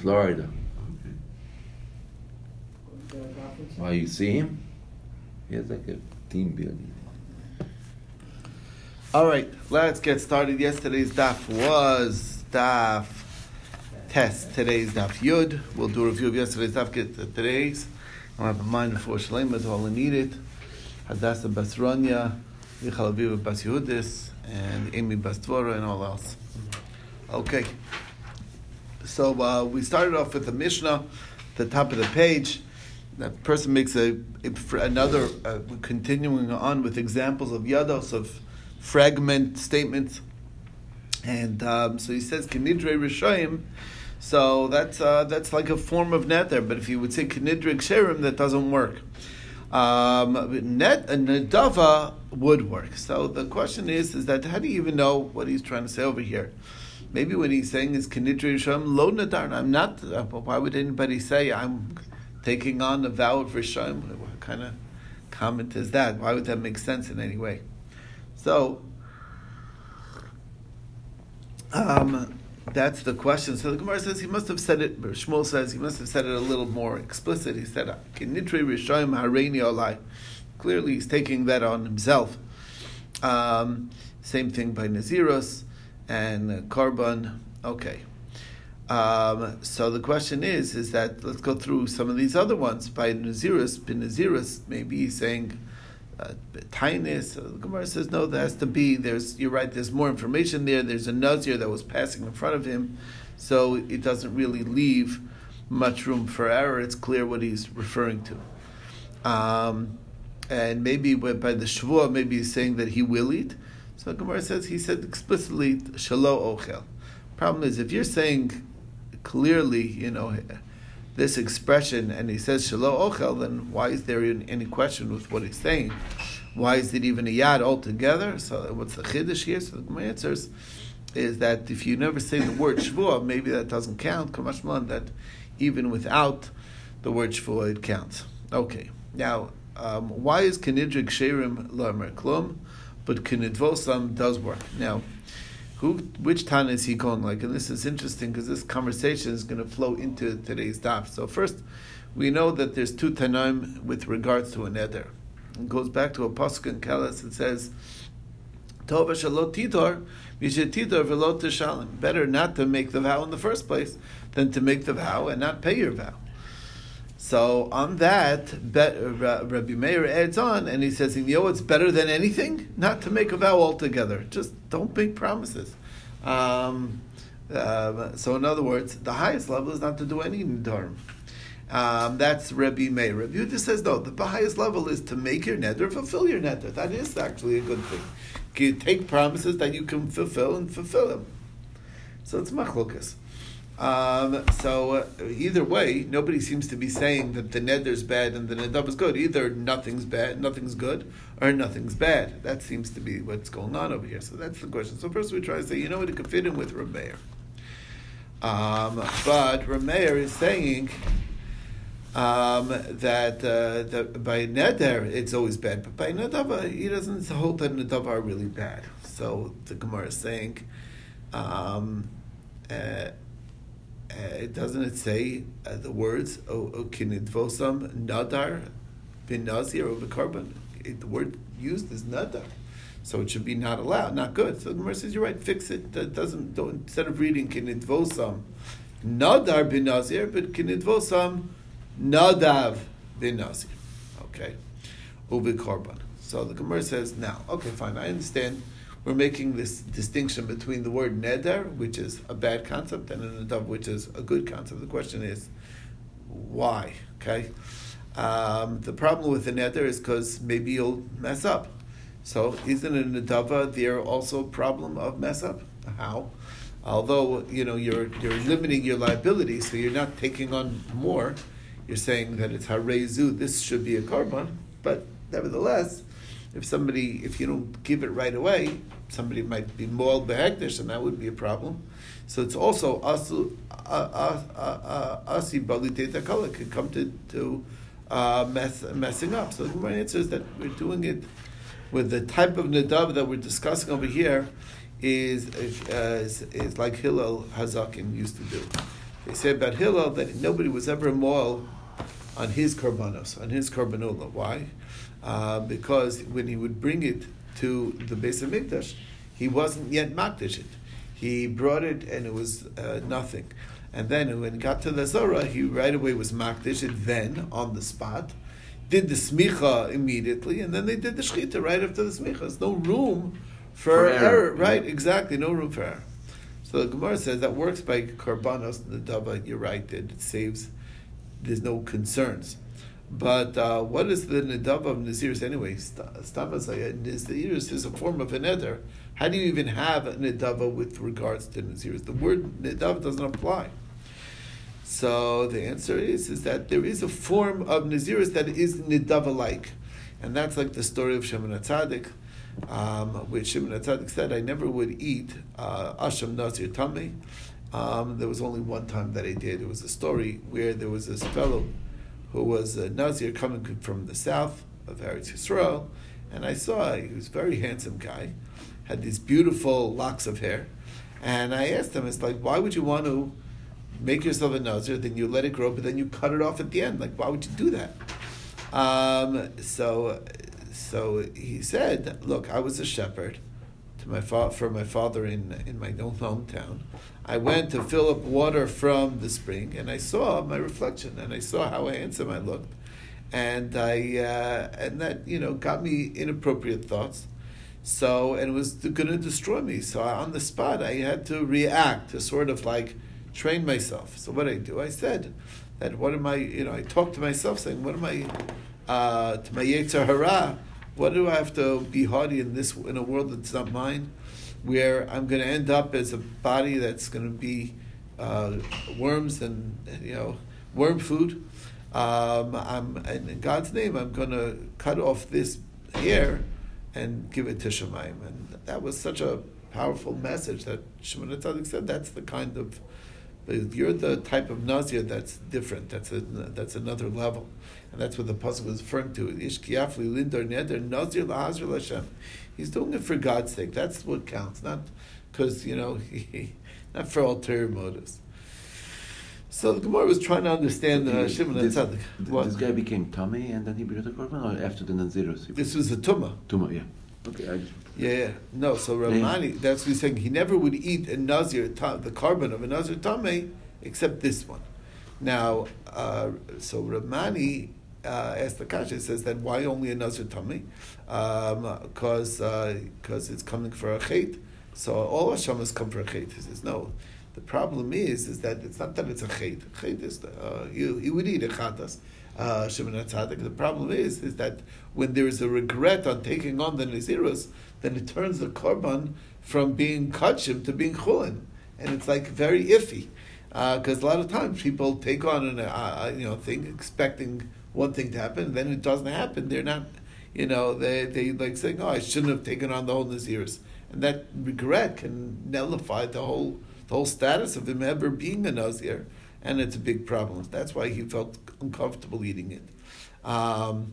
Florida. Why you see him? He has like a team building. All right, let's get started. Yesterday's daf was daf tes. Today's daf yud. We'll do a review of yesterday's daf. Get to today's. I'll have a mind for Shalem. That's all I needed. Hadassah Basranya, Michal Aviva Bas Yehudis, and Amy Bastvora, and all else. Okay. So uh, we started off with the Mishnah, the top of the page. That person makes a, another uh, continuing on with examples of yados of fragment statements, and um, so he says kinidre rishayim. So that's uh, that's like a form of nether. But if you would say kinidre ksherim, that doesn't work. Um, net a nedava would work. So the question is, is that how do you even know what he's trying to say over here? Maybe what he's saying is kinidre rishayim lo nadar. I'm not. Why would anybody say I'm taking on the vow of rishayim? What kind of comment is that? Why would that make sense in any way? So, um, that's the question. So the Gemara says he must have said it. Shmuel says he must have said it a little more explicit. He said, "Kinidre rishayim hareini olai." Clearly, he's taking that on himself. Um, same thing by Naziros and Korban. Okay. Um, so the question is, is that let's go through some of these other ones by Naziris. By Naziris, maybe saying uh, tainis. The Gemara says no, there has to be. There's you're right. There's more information there. There's a nazir that was passing in front of him, so it doesn't really leave much room for error. It's clear what he's referring to. Um, and maybe by the Shavua, maybe he's saying that he will eat. So Gemara says he said explicitly shalo ochel. Problem is if you're saying clearly, you know, this expression, and he says shalo ochel, then why is there any question with what he's saying? Why is it even a yad altogether? So what's the chiddush here? So the answers is that if you never say the word shvua, maybe that doesn't count. Kamashman that even without the word shvua, it counts. Okay. Now, um, why is kenidre ksherim lamer klum, but kenidvosam does work? Now. Who, which Tana is he going like? And this is interesting because this conversation is going to flow into today's daf. So first, we know that there's two Tanaim with regards to a neder. It goes back to a pasuk in Koheles. It says, "Tova shalot titor, v'lo teshalim." Better not to make the vow in the first place than to make the vow and not pay your vow. So on that, Rabbi Meir adds on, and he says, "You know what's better than anything? Not to make a vow altogether. Just don't make promises." Um, uh, so in other words, the highest level is not to do any nidarim. Um, that's Rabbi Meir. Rabbi Yehuda says no. The highest level is to make your neder, fulfill your neder. That is actually a good thing. You take promises that you can fulfill and fulfill them. So it's machlokas. Um, so uh, either way, nobody seems to be saying that the neder is bad and the nadav is good. Either nothing's bad, nothing's good, or nothing's bad. That seems to be what's going on over here. So that's the question. So first we try to say, you know what, it could fit in with Rameir. Um, but Rameir is saying um, that, uh, that by neder it's always bad, but by nadav he doesn't hold that nadav are really bad. So the Gemara is saying. Um, uh, uh, doesn't it say uh, the words "kinidvosam nadar bin nazir over korban"? The word used is nadar, so it should be not allowed, not good. So the Gemara says you're right. Fix it. That doesn't don't instead of reading kinidvosam nadar bin nazir, but kinidvosam nadav bin nazir. Okay, over korban. So the Gemara says now, okay, fine, I understand we're making this distinction between the word neder, which is a bad concept, and an nadav, which is a good concept. The question is, why? Okay. Um, the problem with the neder is because maybe you'll mess up. So isn't a nadava there also a problem of mess up? How? Although you know you're you're limiting your liability, so you're not taking on more. You're saying that it's harezu. This should be a korban, but nevertheless, if somebody if you don't give it right away, somebody might be more behektish, and that would be a problem. So it's also asu asi baliteta kala could come to to uh, mess, messing up. So Gemara answer is that we're doing it with the type of nadav that we're discussing over here is uh, is, is like Hillel Hazakin used to do. They say about Hillel that nobody was ever moil on his korbanos, on his korbanula. Why? Uh, because when he would bring it to the Beis Hamikdash, he wasn't yet makdish it. He brought it and it was uh, nothing. And then when it got to the Azarah, he right away was makdish it then on the spot, did the smicha immediately, and then they did the shechita right after the smicha. There's no room for, For error. error. right? Exactly, no room for error. So the Gemara says that works by karbanos nedava. You're right; it saves. There's no concerns. But uh, what is the nedava of naziris anyway? Stavasaya naziris is a form of an eder. How do you even have a nedava with regards to naziris? The word nedava doesn't apply. So the answer is is that there is a form of naziris that is nedava like, and that's like the story of Shimon HaTzadik, um, which Shimon HaTzadik said, "I never would eat uh, asham nazir tamei." Um, there was only one time that I did. It was a story where there was this fellow who was a nazir coming from the south of Eretz Yisrael, and I saw he was a very handsome guy, had these beautiful locks of hair, and I asked him, "It's like, why would you want to?" make yourself a nazir, then you let it grow, but then you cut it off at the end. Like, why would you do that? Um, so, so he said, "Look, I was a shepherd to my fa- for my father in in my own hometown. I went to fill up water from the spring, and I saw my reflection, and I saw how handsome I looked, and I uh, and that you know got me inappropriate thoughts." So, and it was going to destroy me. So, on the spot, I had to react to sort of like train myself. So what I do, I said that what am I, you know, I talked to myself saying, what am I, uh, to my Yetzer Hara, what do I have to be haughty in this, in a world that's not mine, where I'm going to end up as a body that's going to be uh, worms and, you know, worm food. Um, I'm, in God's name, I'm going to cut off this hair and give it to Shamayim. And that was such a powerful message that Shimon HaTzadik said that's the kind of you're the type of nazir that's different. That's a, that's another level, and that's what the pasuk was referring to. Ish kiyafli lindar neder nazir lahazir Hashem. He's doing it for God's sake. That's what counts, not because you know, he, not for ulterior motives. So the Gemara was trying to understand uh, Shimon this, th- What? This guy became tamei and then he brought the korban, or after the Nazirus? This was a tumah. Tuma, yeah. Okay, I just, Yeah, yeah. No, so Ramani, that's what he's saying. He never would eat a Nazir, the korban of a Nazir Tameh, except this one. Now, uh, so Ramani uh, asked the Kasha, says that why only a Nazir Tameh? Because um, because it's coming for a Chet. So all Ashamos come for a Chet. He says, no. The problem is, is that it's not that it's a Chet. Chet is, uh, you, you would eat a Chatas uh, HaTzadik. The problem is, is that when there is a regret on taking on the Nazirus, then it turns the korban from being kachim to being chulin, and it's like very iffy, because a lot of times people take on an uh, you know thing expecting one thing to happen, then it doesn't happen. They're not, you know, they they like saying, oh, I shouldn't have taken on the whole Nazirus, and that regret can nullify the whole the whole status of him ever being a Nazir and it's a big problem. That's why he felt uncomfortable eating it. Um,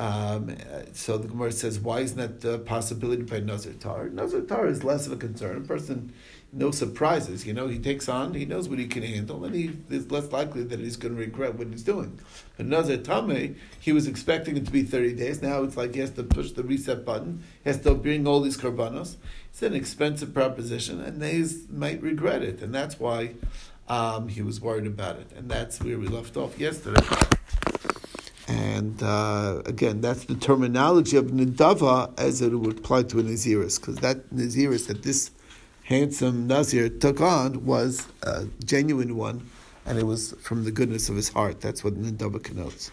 um, so the Gemara says, why isn't that a possibility by Nazir Tahor? Nazir Tahor is less of a concern. A person, no surprises. You know, he takes on, he knows what he can handle, and he is less likely that he's going to regret what he's doing. But Nazir Tame, he was expecting it to be 30 days. Now it's like he has to push the reset button. He has to bring all these korbanos. It's an expensive proposition, and they might regret it. And that's why um, he was worried about it, and that's where we left off yesterday. And uh, again, that's the terminology of Nadava as it would apply to a Naziris, because that Naziris that this handsome Nazir took on was a genuine one, and it was from the goodness of his heart. That's what Nadava connotes.